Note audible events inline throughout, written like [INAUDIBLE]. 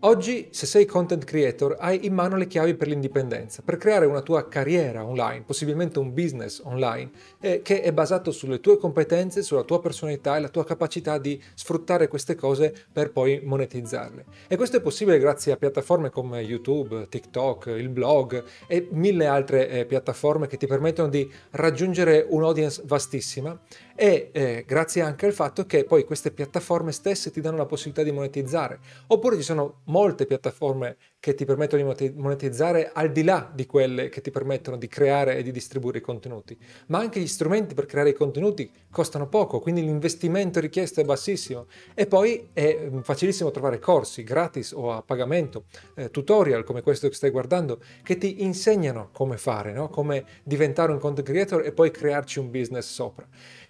Oggi, se sei content creator, hai in mano le chiavi per l'indipendenza, per creare una tua carriera online, possibilmente un business online, eh, che è basato sulle tue competenze, sulla tua personalità e la tua capacità di sfruttare queste cose per poi monetizzarle. E questo è possibile grazie a piattaforme come YouTube, TikTok, il blog e mille altre eh, piattaforme che ti permettono di raggiungere un'audience vastissima e eh, grazie anche al fatto che poi queste piattaforme stesse ti danno la possibilità di monetizzare. Oppure ci sono molte piattaforme che ti permettono di monetizzare al di là di quelle che ti permettono di creare e di distribuire i contenuti. Ma anche gli strumenti per creare i contenuti costano poco, quindi l'investimento richiesto è bassissimo. E poi è mm, facilissimo trovare corsi gratis o a pagamento, eh, tutorial come questo che stai guardando, che ti insegnano come fare, no? come diventare un content creator e poi crearci un business sopra.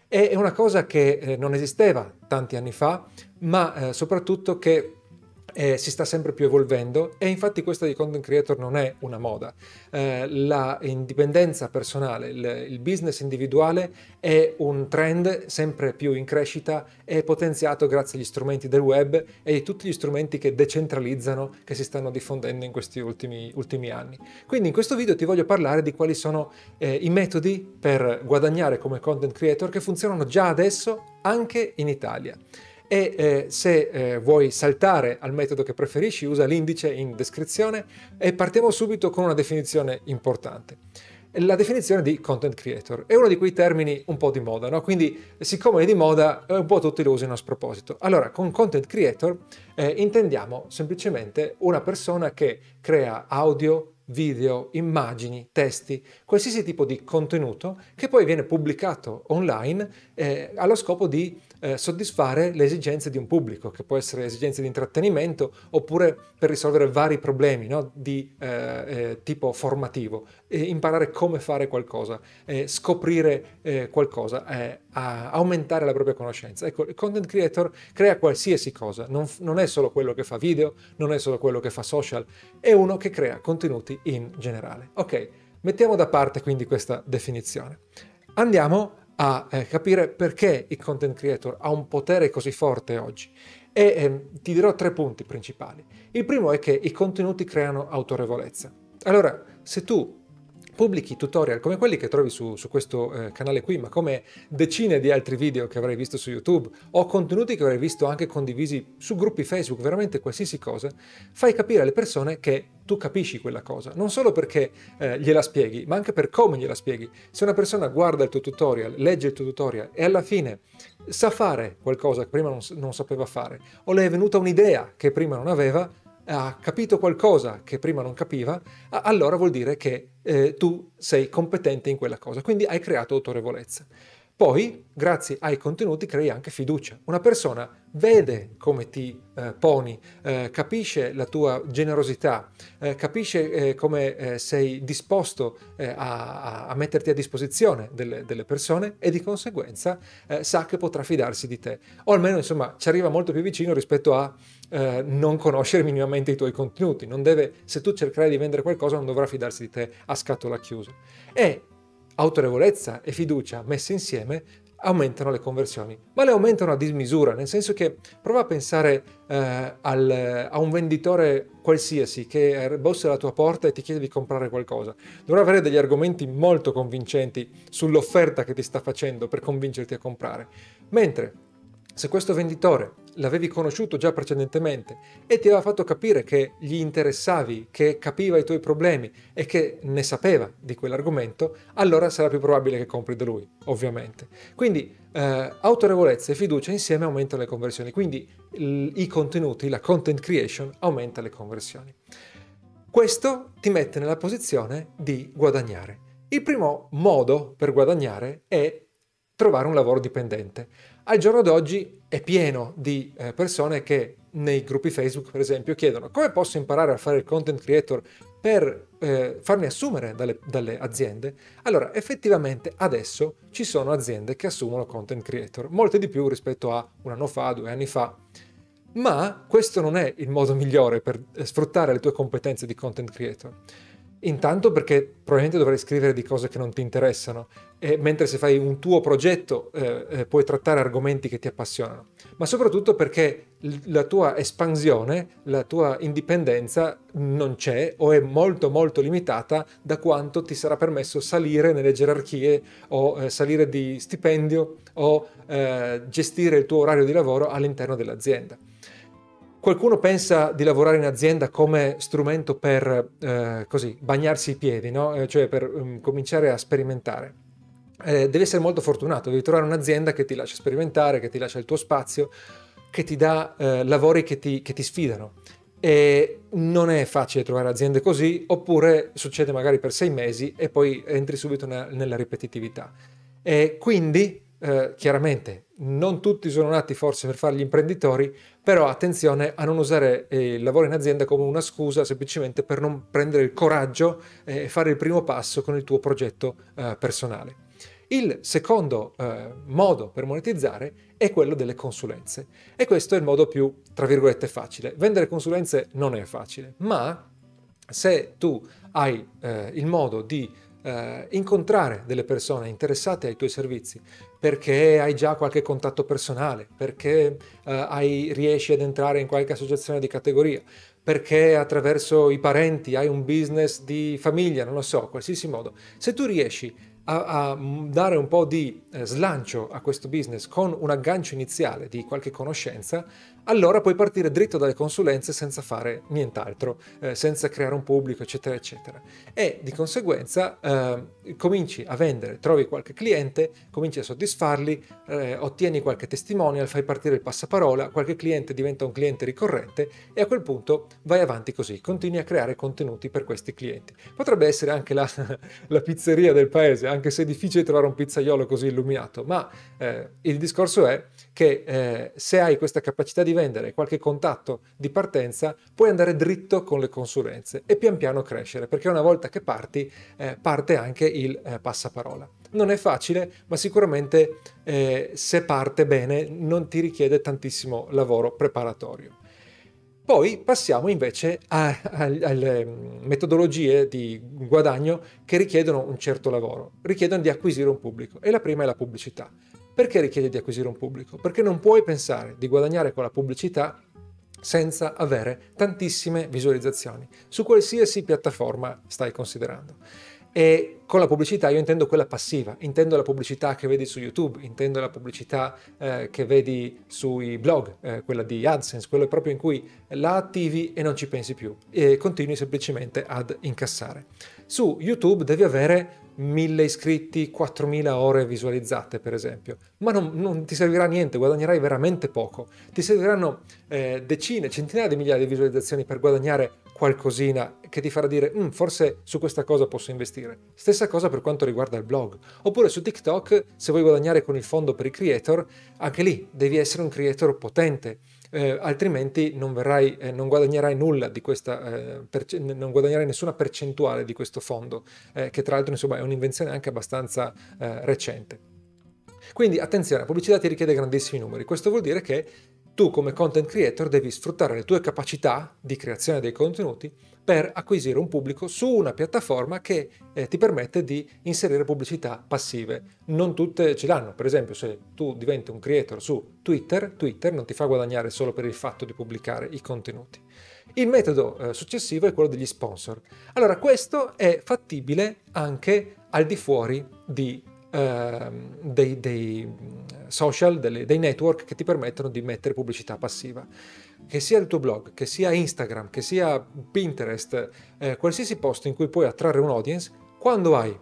È una cosa che eh, non esisteva tanti anni fa, ma eh, soprattutto che eh, si sta sempre più evolvendo e infatti questa di content creator non è una moda. Eh, la indipendenza personale, il, il, business individuale è un trend sempre più in crescita e potenziato grazie agli strumenti del web e di tutti gli strumenti che decentralizzano che si stanno diffondendo in questi ultimi, ultimi anni. Quindi in questo video ti voglio parlare di quali sono eh, i metodi per guadagnare come content creator che funzionano già adesso anche in Italia e eh, se eh, vuoi saltare al metodo che preferisci usa l'indice in descrizione e partiamo subito con una definizione importante. La definizione di content creator è uno di quei termini un po' di moda, no? quindi siccome è di moda un po' tutti lo usano a sproposito. Allora, con content creator eh, intendiamo semplicemente una persona che crea audio, video, immagini, testi, qualsiasi tipo di contenuto che poi viene pubblicato online eh, allo scopo di eh, soddisfare le esigenze di un pubblico, che può essere esigenze di intrattenimento oppure per risolvere vari problemi no? di eh, eh tipo formativo, imparare come fare qualcosa, scoprire eh, qualcosa, aumentare la propria conoscenza. Ecco, il content creator crea qualsiasi cosa, non, non è solo quello che fa video, non è solo quello che fa social, è uno che crea contenuti in generale. Ok, mettiamo da parte quindi questa definizione. Andiamo a eh, capire perché il content creator ha un potere così forte oggi. E eh, ti dirò tre punti principali. Il primo è che i contenuti creano autorevolezza. Allora, se tu pubblichi tutorial come quelli che trovi su, su questo eh, canale qui, ma come decine di altri video che avrai visto su YouTube o contenuti che avrai visto anche condivisi su gruppi Facebook, veramente qualsiasi cosa, fai capire alle persone che tu capisci quella cosa, non solo perché eh, gliela spieghi, ma anche per come gliela spieghi. Se una persona guarda il tuo tutorial, legge il tuo tutorial e alla fine sa fare qualcosa che prima non, non sapeva fare, o le è venuta un'idea che prima non aveva, ha capito qualcosa che prima non capiva, allora vuol dire che eh, tu sei competente in quella cosa, quindi hai creato autorevolezza. Poi, grazie ai contenuti, crei anche fiducia. Una persona vede come ti eh, poni, eh, capisce la tua generosità, eh, capisce eh, come eh, sei disposto eh, a, a, metterti a disposizione delle, delle persone e di conseguenza sa che potrà fidarsi di te. O almeno, insomma, ci arriva molto più vicino rispetto a non conoscere minimamente i tuoi contenuti. Non deve, se tu cercherai di vendere qualcosa, non dovrà fidarsi di te a scatola chiusa. E autorevolezza e fiducia messe insieme aumentano le conversioni, ma le aumentano a dismisura, nel senso che prova a pensare eh, al, a un venditore qualsiasi che bussa alla tua porta e ti chiede di comprare qualcosa. Dovrà avere degli argomenti molto convincenti sull'offerta che ti sta facendo per convincerti a comprare. Mentre se questo venditore l'avevi conosciuto già precedentemente e ti aveva fatto capire che gli interessavi, che capiva i tuoi problemi e che ne sapeva di quell'argomento, allora sarà più probabile che compri da lui, ovviamente. Quindi eh, autorevolezza e fiducia insieme aumentano le conversioni, quindi il, i contenuti, la content creation aumenta le conversioni. Questo ti mette nella posizione di guadagnare. Il primo modo per guadagnare è trovare un lavoro dipendente. Al giorno d'oggi è pieno di eh, persone che nei gruppi Facebook, per esempio, chiedono come posso imparare a fare il content creator per eh, farmi assumere dalle, dalle, aziende. Allora, effettivamente adesso ci sono aziende che assumono content creator, molte di più rispetto a un anno fa, due anni fa. Ma questo non è il modo migliore per eh, sfruttare le tue competenze di content creator. Intanto perché probabilmente dovrai scrivere di cose che non ti interessano, e mentre se fai un tuo progetto eh, eh, puoi trattare argomenti che ti appassionano, ma soprattutto perché la tua espansione, la tua indipendenza non c'è o è molto molto limitata da quanto ti sarà permesso salire nelle gerarchie o eh, salire di stipendio o eh, gestire il tuo orario di lavoro all'interno dell'azienda. Qualcuno pensa di lavorare in azienda come strumento per eh, così, bagnarsi i piedi, no? Eh, cioè per um, cominciare a sperimentare. Eh, devi essere molto fortunato, devi trovare un'azienda che ti lascia sperimentare, che ti lascia il tuo spazio, che ti dà eh, lavori che ti, che ti sfidano. E non è facile trovare aziende così, oppure succede magari per sei mesi e poi entri subito nella, nella ripetitività. E quindi eh, chiaramente non tutti sono nati forse per fare gli imprenditori, però attenzione a non usare eh, il lavoro in azienda come una scusa semplicemente per non prendere il coraggio eh, e fare il primo passo con il tuo progetto eh, personale. Il secondo eh, modo per monetizzare è quello delle consulenze e questo è il modo più, tra virgolette, facile. Vendere consulenze non è facile, ma se tu hai eh, il modo di eh, incontrare delle persone interessate ai tuoi servizi perché hai già qualche contatto personale, perché eh, hai, riesci ad entrare in qualche associazione di categoria, perché attraverso i parenti hai un business di famiglia, non lo so, qualsiasi modo. Se tu riesci a, a, dare un po' di eh, slancio a questo business con un aggancio iniziale di qualche conoscenza, allora puoi partire dritto dalle consulenze senza fare nient'altro, eh, senza creare un pubblico, eccetera, eccetera. E di conseguenza eh, cominci a vendere, trovi qualche cliente, cominci a soddisfarli, eh, ottieni qualche testimonial, fai partire il passaparola, qualche cliente diventa un cliente ricorrente e a quel punto vai avanti così, continui a creare contenuti per questi clienti. Potrebbe essere anche la, [LAUGHS] la pizzeria del paese, anche se è difficile trovare un pizzaiolo così illuminato, ma eh, il discorso è che eh, se hai questa capacità di vendere qualche contatto di partenza, puoi andare dritto con le consulenze e pian piano crescere, perché una volta che parti, eh, parte anche il eh, passaparola. Non è facile, ma sicuramente eh, se parte bene non ti richiede tantissimo lavoro preparatorio. Poi passiamo invece alle mm, metodologie di guadagno che richiedono un certo lavoro, richiedono di acquisire un pubblico e la prima è la pubblicità. Perché richiede di acquisire un pubblico? Perché non puoi pensare di guadagnare con la pubblicità senza avere tantissime visualizzazioni su qualsiasi piattaforma stai considerando. E con la pubblicità io intendo quella passiva, intendo la pubblicità che vedi su YouTube, intendo la pubblicità eh, che vedi sui blog, eh, quella di AdSense, quello proprio in cui la attivi e non ci pensi più e continui semplicemente ad incassare. Su YouTube devi avere 1000 iscritti, 4000 ore visualizzate per esempio, ma non, non, ti servirà niente, guadagnerai veramente poco. Ti serviranno eh, decine, centinaia di migliaia di visualizzazioni per guadagnare qualcosina che ti farà dire mm, forse su questa cosa posso investire. Stessa cosa per quanto riguarda il blog. Oppure su TikTok, se vuoi guadagnare con il fondo per i creator, anche lì devi essere un creator potente. Eh, altrimenti non, verrai, eh, non, guadagnerai nulla di questa, eh, perce- non guadagnerai nessuna percentuale di questo fondo, eh, che tra l'altro insomma, è un'invenzione anche abbastanza eh, recente. Quindi attenzione, la pubblicità ti richiede grandissimi numeri, questo vuol dire che tu come content creator devi sfruttare le tue capacità di creazione dei contenuti per acquisire un pubblico su una piattaforma che eh, ti permette di inserire pubblicità passive. Non tutte ce l'hanno, per esempio se tu diventi un creator su Twitter, Twitter non ti fa guadagnare solo per il fatto di pubblicare i contenuti. Il metodo eh, successivo è quello degli sponsor. Allora questo è fattibile anche al di fuori di Ehm, dei, dei, social, delle, dei network che ti permettono di mettere pubblicità passiva. Che sia il tuo blog, che sia Instagram, che sia Pinterest, eh, qualsiasi posto in cui puoi attrarre un audience, quando hai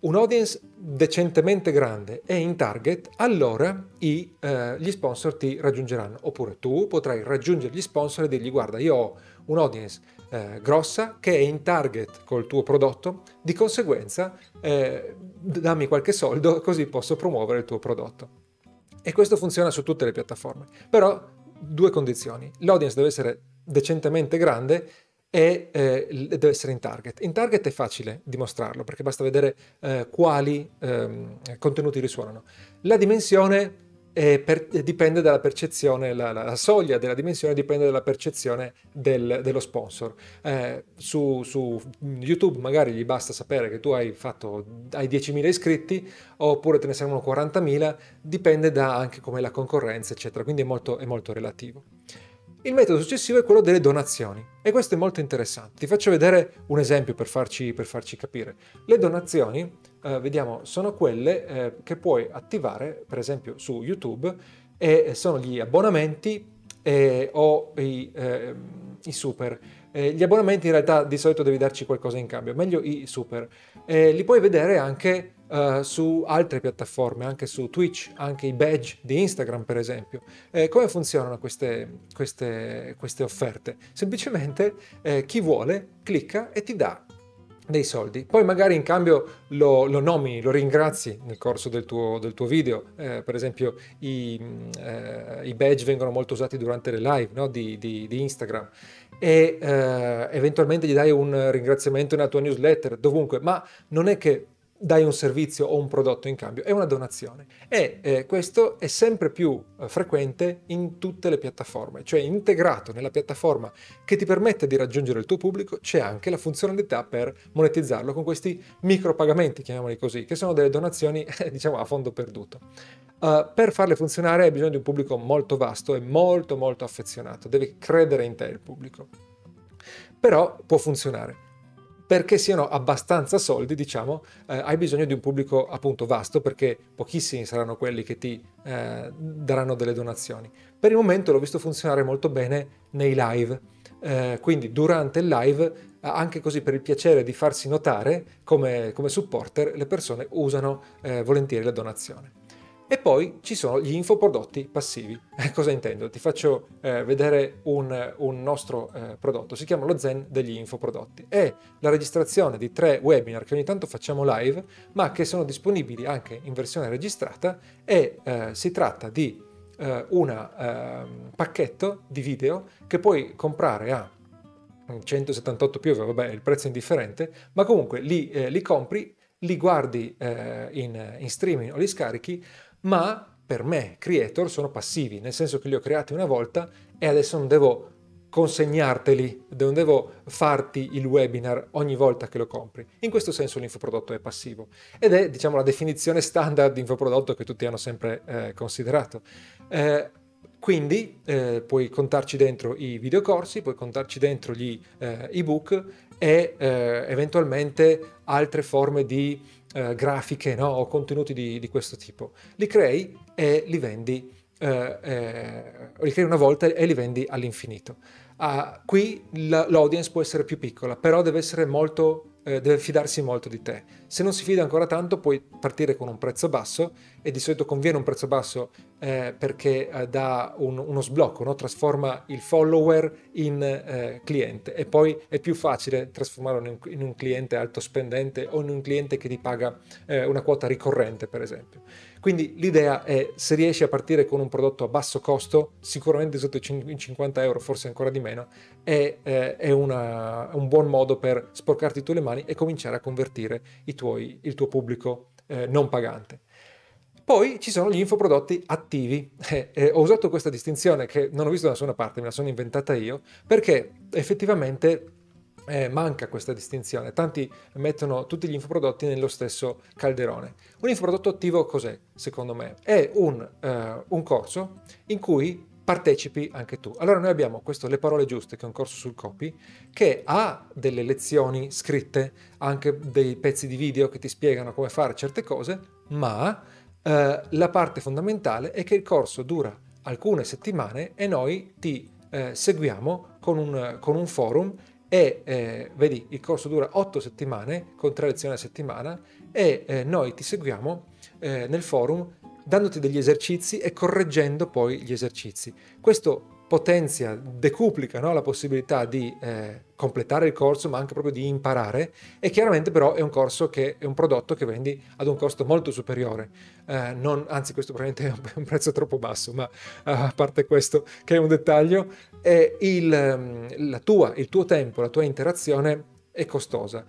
un audience decentemente grande e in target, allora i, eh, gli sponsor ti raggiungeranno. Oppure tu potrai raggiungere gli sponsor e dirgli guarda, io ho un audience eh, grossa che è in target col tuo prodotto, di conseguenza eh, dammi qualche soldo così posso promuovere il tuo prodotto. E questo funziona su tutte le piattaforme. Però due condizioni. L'audience deve essere decentemente grande e eh, deve essere in target. In target è facile dimostrarlo perché basta vedere eh, quali ehm, contenuti risuonano. La dimensione per, dipende dalla percezione, la, la, la, soglia della dimensione dipende dalla percezione del, dello sponsor. Eh, su, su, YouTube magari gli basta sapere che tu hai, fatto, hai 10.000 iscritti oppure te ne servono 40.000, dipende da anche come la concorrenza, eccetera, quindi è molto, è molto relativo. Il metodo successivo è quello delle donazioni e questo è molto interessante. Ti faccio vedere un esempio per farci, per farci capire. Le donazioni, eh, vediamo, sono quelle eh, che puoi attivare, per esempio su YouTube, e sono gli abbonamenti eh, o i, ehm, i super. Eh, gli abbonamenti in realtà di solito devi darci qualcosa in cambio, meglio i super. Eh, li puoi vedere anche uh, su altre piattaforme, anche su Twitch, anche i badge di Instagram per esempio. Eh, come funzionano queste, queste, queste offerte? Semplicemente eh, chi vuole clicca e ti dà dei soldi. Poi magari in cambio lo, lo nomini, lo ringrazi nel corso del tuo, del tuo video. Eh, per esempio i, eh, i, badge vengono molto usati durante le live no? di, di, di, Instagram e eh, eventualmente gli dai un ringraziamento nella tua newsletter, dovunque, ma non è che dai un servizio o un prodotto in cambio, è una donazione. E eh, questo è sempre più eh, frequente in tutte le piattaforme, cioè integrato nella piattaforma che ti permette di raggiungere il tuo pubblico c'è anche la funzionalità per monetizzarlo con questi micropagamenti, chiamiamoli così, che sono delle donazioni [LAUGHS] diciamo a fondo perduto. Uh, per farle funzionare hai bisogno di un pubblico molto vasto e molto molto affezionato, devi credere in te il pubblico. Però può funzionare perché siano abbastanza soldi, diciamo, eh, hai bisogno di un pubblico appunto vasto perché pochissimi saranno quelli che ti eh, daranno delle donazioni. Per il momento l'ho visto funzionare molto bene nei live, eh, quindi durante il live, anche così per il piacere di farsi notare come, come supporter, le persone usano eh, volentieri la donazione. E poi ci sono gli infoprodotti passivi. [LAUGHS] Cosa intendo? Ti faccio eh, vedere un, un nostro eh, prodotto, si chiama lo Zen degli infoprodotti. È la registrazione di tre webinar che ogni tanto facciamo live, ma che sono disponibili anche in versione registrata e eh, si tratta di eh, un ehm, pacchetto di video che puoi comprare a 178 più, vabbè il prezzo è indifferente, ma comunque li, eh, li compri, li guardi eh, in, in streaming o li scarichi ma per me creator sono passivi, nel senso che li ho creati una volta e adesso non devo consegnarteli, non devo farti il webinar ogni volta che lo compri. In questo senso l'infoprodotto è passivo ed è diciamo la definizione standard di infoprodotto che tutti hanno sempre eh, considerato. Eh, quindi eh, puoi contarci dentro i videocorsi, puoi contarci dentro gli eh, ebook e eh, eventualmente altre forme di eh, grafiche no? o contenuti di, di, questo tipo. Li crei e li vendi, eh, eh, li crei una volta e li vendi all'infinito. Uh, qui l'audience può essere più piccola, però deve essere molto eh, deve fidarsi molto di te. Se non si fida ancora tanto puoi partire con un prezzo basso e di solito conviene un prezzo basso eh, perché eh, dà un, uno sblocco, no? trasforma il follower in eh, cliente e poi è più facile trasformarlo in, in, un cliente alto spendente o in un cliente che ti paga eh, una quota ricorrente per esempio. Quindi l'idea è se riesci a partire con un prodotto a basso costo, sicuramente sotto i 50 euro, forse ancora di meno, è, eh, è una, un buon modo per sporcarti tu le mani e cominciare a convertire tuoi, il tuo pubblico eh, non pagante. Poi ci sono gli infoprodotti attivi. [LAUGHS] Eh, eh, ho usato questa distinzione che non ho visto da nessuna parte, me la sono inventata io, perché effettivamente eh, manca questa distinzione. Tanti mettono tutti gli infoprodotti nello stesso calderone. Un infoprodotto attivo cos'è, secondo me? È un, eh, un corso in cui partecipi anche tu. Allora noi abbiamo questo Le parole giuste, che è un corso sul copy, che ha delle lezioni scritte, anche dei pezzi di video che ti spiegano come fare certe cose, ma eh, la parte fondamentale è che il corso dura alcune settimane e noi ti eh, seguiamo con un, con un forum e eh, vedi il corso dura 8 settimane con 3 lezioni a settimana e eh, noi ti seguiamo eh, nel forum dandoti degli esercizi e correggendo poi gli esercizi. Questo potenzia, decuplica no? la possibilità di eh, completare il corso, ma anche proprio di imparare. E chiaramente però è un corso che è un prodotto che vendi ad un costo molto superiore. Eh, non, anzi, questo probabilmente è un prezzo troppo basso, ma uh, a parte questo, che è un dettaglio, è il, ehm, tua, il tuo tempo, la tua interazione è costosa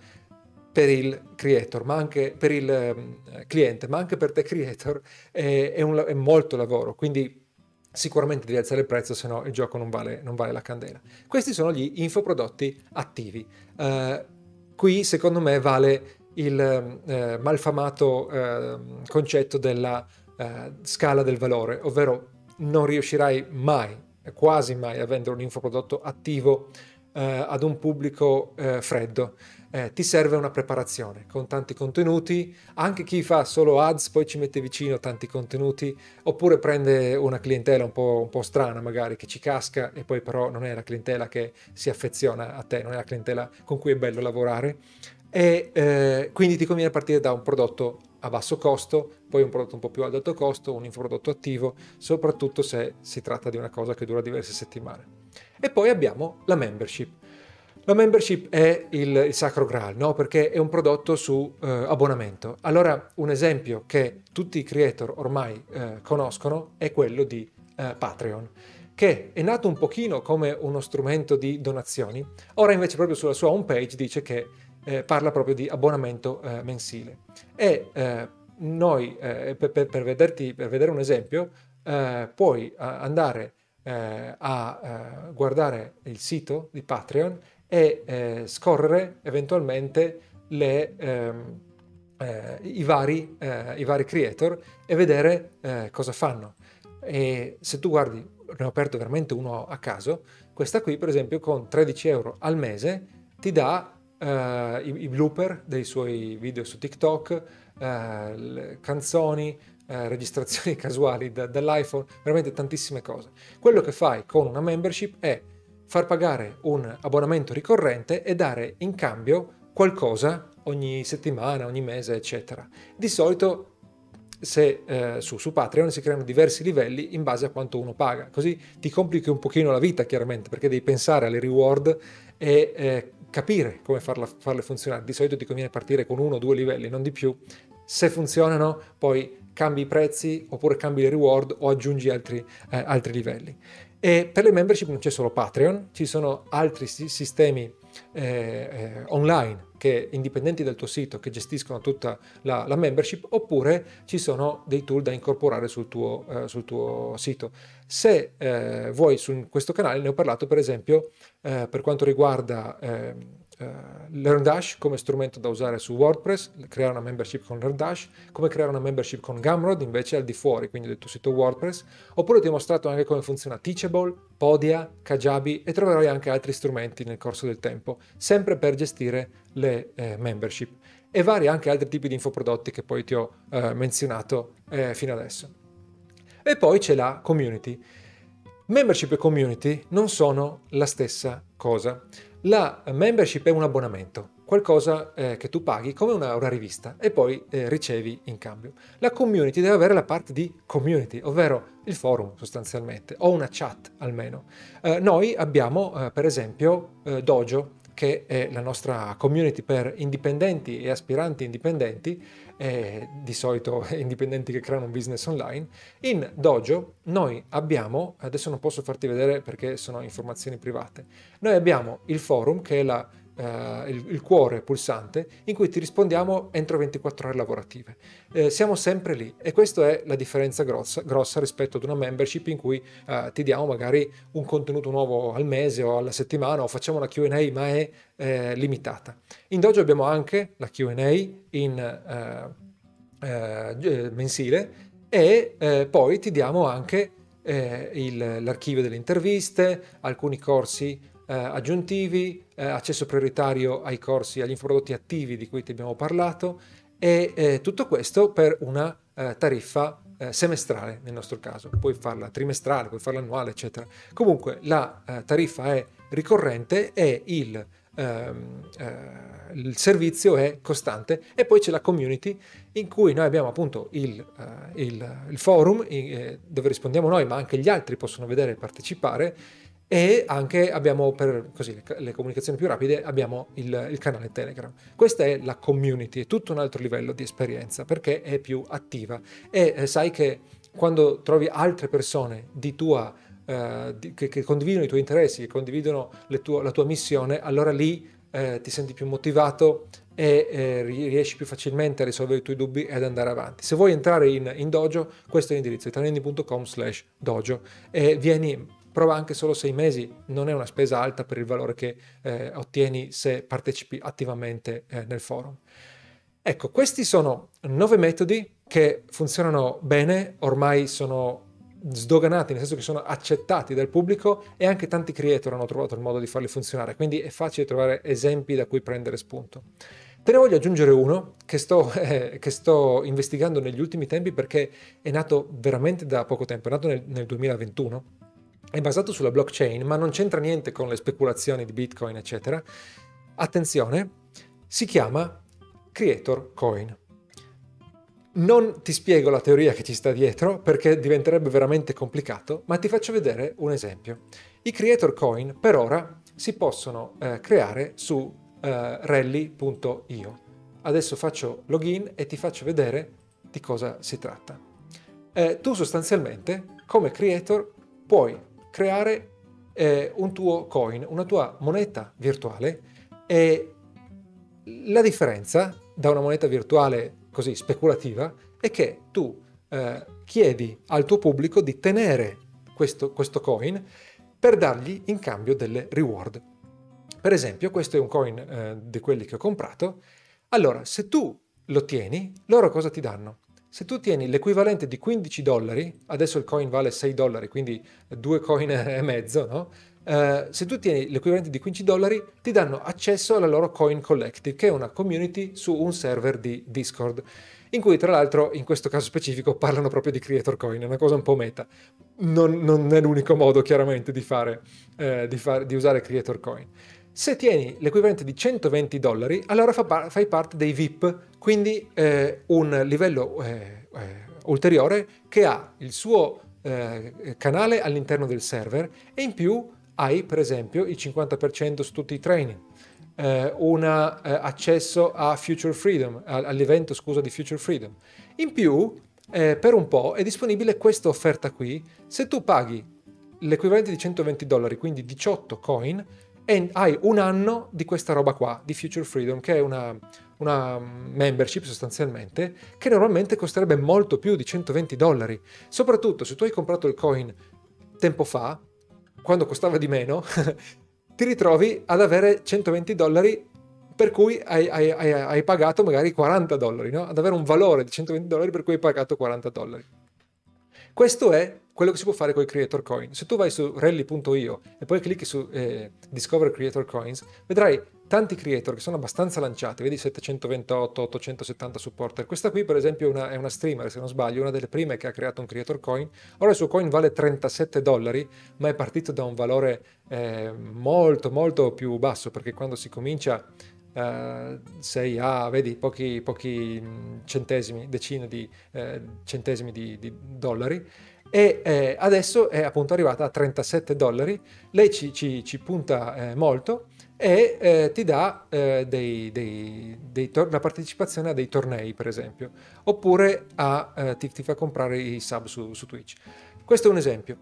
per il creator, ma anche per il eh, cliente, ma anche per te creator è, è, un, è molto lavoro, quindi sicuramente devi alzare il prezzo, se no il gioco non vale, non vale, la candela. Questi sono gli infoprodotti attivi. Uh, qui secondo me vale il uh, malfamato uh, concetto della scala del valore, ovvero non riuscirai mai, quasi mai, a vendere un infoprodotto attivo ad un pubblico freddo eh, ti serve una preparazione con tanti contenuti, anche chi fa solo ads poi ci mette vicino tanti contenuti, oppure prende una clientela un po', un po', strana magari che ci casca e poi però non è la clientela che si affeziona a te, non è la clientela con cui è bello lavorare e eh, quindi ti conviene partire da un prodotto a basso costo, poi un prodotto un po' più ad alto costo, un infoprodotto attivo, soprattutto se si tratta di una cosa che dura diverse settimane. E poi abbiamo la membership. La membership è il, il sacro graal, no? perché è un prodotto su eh, abbonamento. Allora, un esempio che tutti i creator ormai eh, conoscono è quello di eh, Patreon, che è nato un pochino come uno strumento di donazioni, ora invece proprio sulla sua homepage dice che eh, parla proprio di abbonamento eh, mensile. E eh, noi, per, per, vederti, per vedere un esempio, puoi andare a guardare il sito di Patreon e eh, scorrere eventualmente le, ehm, eh, i, vari, eh, i, vari, creator e vedere eh, cosa fanno. E se tu guardi, ne ho aperto veramente uno a caso, questa qui per esempio con 13 euro al mese ti dà eh, i, i, blooper dei suoi video su TikTok, eh, canzoni, registrazioni [LAUGHS] casuali da, dall'iPhone, veramente tantissime cose. Quello che fai con una membership è far pagare un abbonamento ricorrente e dare in cambio qualcosa ogni settimana, ogni mese, eccetera. Di solito se eh, su, su, Patreon si creano diversi livelli in base a quanto uno paga, così ti complichi un pochino la vita chiaramente perché devi pensare alle reward e eh, capire come farla, farle funzionare. Di solito ti conviene partire con uno o due livelli, non di più. Se funzionano, poi cambi i prezzi oppure cambi le reward o aggiungi altri, eh, altri livelli. E per le membership non c'è solo Patreon, ci sono altri sistemi eh, eh, online che indipendenti dal tuo sito che gestiscono tutta la, la, membership oppure ci sono dei tool da incorporare sul tuo, eh, sul tuo sito. Se eh, vuoi su questo canale ne ho parlato per esempio eh, per quanto riguarda ehm, LearnDash come strumento da usare su WordPress, creare una membership con LearnDash, come creare una membership con Gumroad invece al di fuori, quindi del tuo sito WordPress, oppure ti ho mostrato anche come funziona Teachable, Podia, Kajabi e troverai anche altri strumenti nel corso del tempo, sempre per gestire le eh, membership e vari anche altri tipi di infoprodotti che poi ti ho eh, menzionato eh, fino adesso. E poi c'è la community. Membership e community non sono la stessa cosa. La membership è un abbonamento, qualcosa eh, che tu paghi come una, una rivista e poi eh, ricevi in cambio. La community deve avere la parte di community, ovvero il forum sostanzialmente, o una chat almeno. Eh, noi abbiamo eh, per esempio eh, Dojo, che è la nostra community per indipendenti e aspiranti indipendenti, eh, di solito [LAUGHS] indipendenti che creano un business online. In Dojo noi abbiamo, adesso non posso farti vedere perché sono informazioni private, noi abbiamo il forum che è la Uh, il, il, cuore pulsante in cui ti rispondiamo entro 24 ore lavorative. Eh, siamo sempre lì e questa è la differenza grossa, grossa, rispetto ad una membership in cui uh, ti diamo magari un contenuto nuovo al mese o alla settimana o facciamo una QA ma è eh, limitata. In Dojo abbiamo anche la QA in uh, mensile e poi ti diamo anche l'archivio delle interviste, alcuni corsi eh, aggiuntivi, eh, accesso prioritario ai corsi, agli infoprodotti attivi di cui ti abbiamo parlato e eh, tutto questo per una eh, tariffa eh, semestrale nel nostro caso, puoi farla trimestrale, puoi farla annuale, eccetera. Comunque la eh, tariffa è ricorrente e il, ehm, il, servizio è costante e poi c'è la community in cui noi abbiamo appunto il, il, il forum dove rispondiamo noi ma anche gli altri possono vedere e partecipare e anche abbiamo per così, le, comunicazioni più rapide abbiamo il, il, canale Telegram. Questa è la community, è tutto un altro livello di esperienza perché è più attiva e eh, sai che quando trovi altre persone di tua, eh, di, che, che, condividono i tuoi interessi, che condividono tuo, la tua missione, allora lì eh, ti senti più motivato e eh, riesci più facilmente a risolvere i tuoi dubbi e ad andare avanti. Se vuoi entrare in, in dojo, questo è l'indirizzo italiani.com slash dojo e vieni, prova anche solo sei mesi, non è una spesa alta per il valore che eh, ottieni se partecipi attivamente eh, nel forum. Ecco, questi sono nove metodi che funzionano bene, ormai sono sdoganati, nel senso che sono accettati dal pubblico e anche tanti creator hanno trovato il modo di farli funzionare, quindi è facile trovare esempi da cui prendere spunto. Te ne voglio aggiungere uno che sto, [LAUGHS] eh, che sto, investigando negli ultimi tempi perché è nato veramente da poco tempo, è nato nel, nel 2021, è basato sulla blockchain ma non c'entra niente con le speculazioni di Bitcoin eccetera. Attenzione, si chiama Creator Coin. Non ti spiego la teoria che ci sta dietro perché diventerebbe veramente complicato, ma ti faccio vedere un esempio. I creator coin per ora si possono eh, creare su eh, rally.io. Adesso faccio login e ti faccio vedere di cosa si tratta. Eh, tu sostanzialmente come creator puoi creare eh, un tuo coin, una tua moneta virtuale e la differenza da una moneta virtuale così speculativa è che tu eh, chiedi al tuo pubblico di tenere questo, questo coin per dargli in cambio delle reward. Per esempio, questo è un coin eh, di quelli che ho comprato. Allora, se tu lo tieni, loro cosa ti danno? Se tu tieni l'equivalente di 15 dollari, adesso il coin vale 6 dollari, quindi due coin [LAUGHS] e mezzo, no? Uh, se tu tieni l'equivalente di 15 dollari, ti danno accesso alla loro Coin Collective, che è una community su un server di Discord, in cui tra l'altro in questo caso specifico parlano proprio di Creator Coin, è una cosa un po' meta. Non, non è l'unico modo chiaramente di, fare, uh, di, far, di, usare Creator Coin. Se tieni l'equivalente di 120 dollari, allora fa, fai parte dei VIP, quindi eh, un livello eh, eh, ulteriore che ha il suo canale all'interno del server e in più hai per esempio il 50% su tutti i training, eh, un eh, accesso a Future Freedom, all'evento scusa di Future Freedom. In più, eh, per un po' è disponibile questa offerta qui, se tu paghi l'equivalente di 120 dollari, quindi 18 coin, e hai un anno di questa roba qua, di Future Freedom, che è una, una membership sostanzialmente, che normalmente costerebbe molto più di 120 dollari. Soprattutto se tu hai comprato il coin tempo fa, quando costava di meno, [LAUGHS] ti ritrovi ad avere 120 dollari per cui hai, hai, hai, hai pagato magari 40 dollari, no? ad avere un valore di 120 dollari per cui hai pagato 40 dollari. Questo è quello che si può fare con i creator coin. Se tu vai su rally.io e poi clicchi su eh, Discover Creator Coins, vedrai tanti creator che sono abbastanza lanciati, vedi 728, 870 supporter. Questa qui per esempio è una, è una streamer, se non sbaglio, una delle prime che ha creato un creator coin. Ora il suo coin vale 37 dollari, ma è partito da un valore eh, molto molto più basso, perché quando si comincia Uh, sei a, vedi, pochi, pochi centesimi, decine di eh, centesimi di, di, dollari e eh, adesso è appunto arrivata a 37 dollari. Lei ci, ci, ci punta eh, molto e eh, ti dà eh, dei, dei, dei tor- la partecipazione a dei tornei, per esempio, oppure a, eh, ti, ti, fa comprare i sub su, su, Twitch. Questo è un esempio.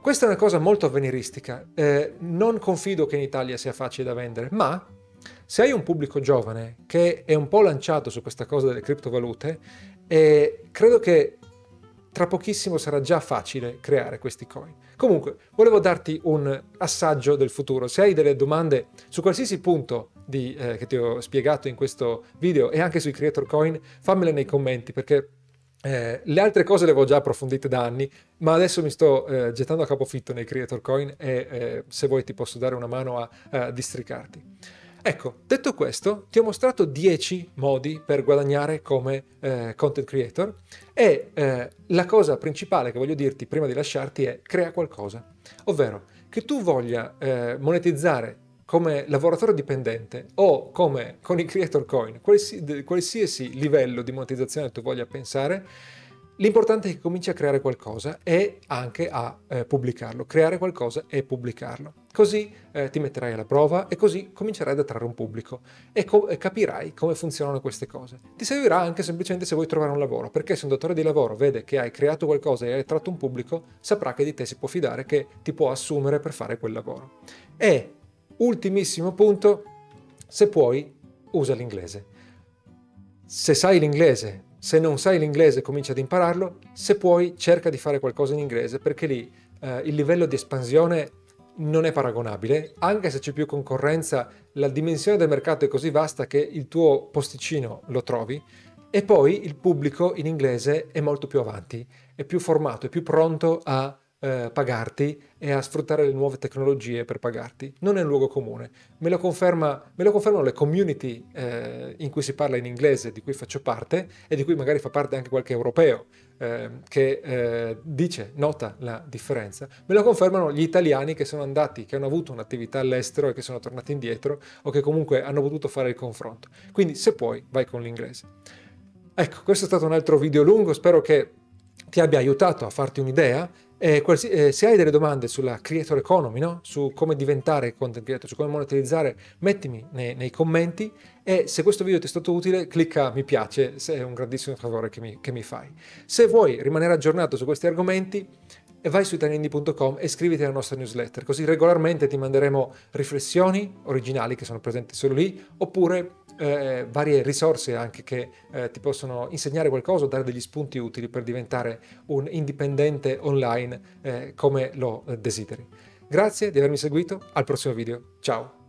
Questa è una cosa molto avveniristica. Eh, non confido che in Italia sia facile da vendere, ma se hai un pubblico giovane che è un po' lanciato su questa cosa delle criptovalute, credo che tra pochissimo sarà già facile creare questi coin. Comunque, volevo darti un assaggio del futuro. Se hai delle domande su qualsiasi punto di, eh, che ti ho spiegato in questo video e anche sui creator coin, fammele nei commenti perché eh, le altre cose le avevo già approfondite da anni, ma adesso mi sto eh, gettando a capofitto nei creator coin e eh, se vuoi ti posso dare una mano a, a districarti. Ecco, detto questo, ti ho mostrato 10 modi per guadagnare come eh, content creator e eh, la cosa principale che voglio dirti prima di lasciarti è crea qualcosa, ovvero che tu voglia eh, monetizzare come lavoratore dipendente o come con i creator coin, qualsiasi, qualsiasi livello di monetizzazione tu voglia pensare, L'importante è che cominci a creare qualcosa e anche a eh, pubblicarlo, creare qualcosa e pubblicarlo. Così eh, ti metterai alla prova e così comincerai ad attrarre un pubblico e, co- e, capirai come funzionano queste cose. Ti servirà anche semplicemente se vuoi trovare un lavoro, perché se un datore di lavoro vede che hai creato qualcosa e hai attratto un pubblico, saprà che di te si può fidare, che ti può assumere per fare quel lavoro. E, ultimissimo punto, se puoi, usa l'inglese. Se sai l'inglese, se non sai l'inglese comincia ad impararlo, se puoi cerca di fare qualcosa in inglese perché lì eh, il livello di espansione non è paragonabile, anche se c'è più concorrenza, la dimensione del mercato è così vasta che il tuo posticino lo trovi. E poi il pubblico in inglese è molto più avanti, è più formato, è più pronto a eh, pagarti e a sfruttare le nuove tecnologie per pagarti. Non è un luogo comune. Me lo, conferma, me lo confermano le community eh, in cui si parla in inglese, di cui faccio parte e di cui magari fa parte anche qualche europeo eh, che dice, nota la differenza. Me lo confermano gli italiani che sono andati, che hanno avuto un'attività all'estero e che sono tornati indietro o che comunque hanno potuto fare il confronto. Quindi se puoi, vai con l'inglese. Ecco, questo è stato un altro video lungo, spero che ti abbia aiutato a farti un'idea eh, eh, se hai delle domande sulla creator economy, no? su come diventare content creator, su come monetizzare, mettimi nei, nei, commenti e se questo video ti è stato utile clicca mi piace, se è un grandissimo favore che mi, che mi fai. Se vuoi rimanere aggiornato su questi argomenti, vai su italianindi.com e iscriviti alla nostra newsletter, così regolarmente ti manderemo riflessioni originali che sono presenti solo lì, oppure eh, varie risorse anche che eh, ti possono insegnare qualcosa o dare degli spunti utili per diventare un indipendente online eh, come lo desideri. Grazie di avermi seguito, al prossimo video, ciao!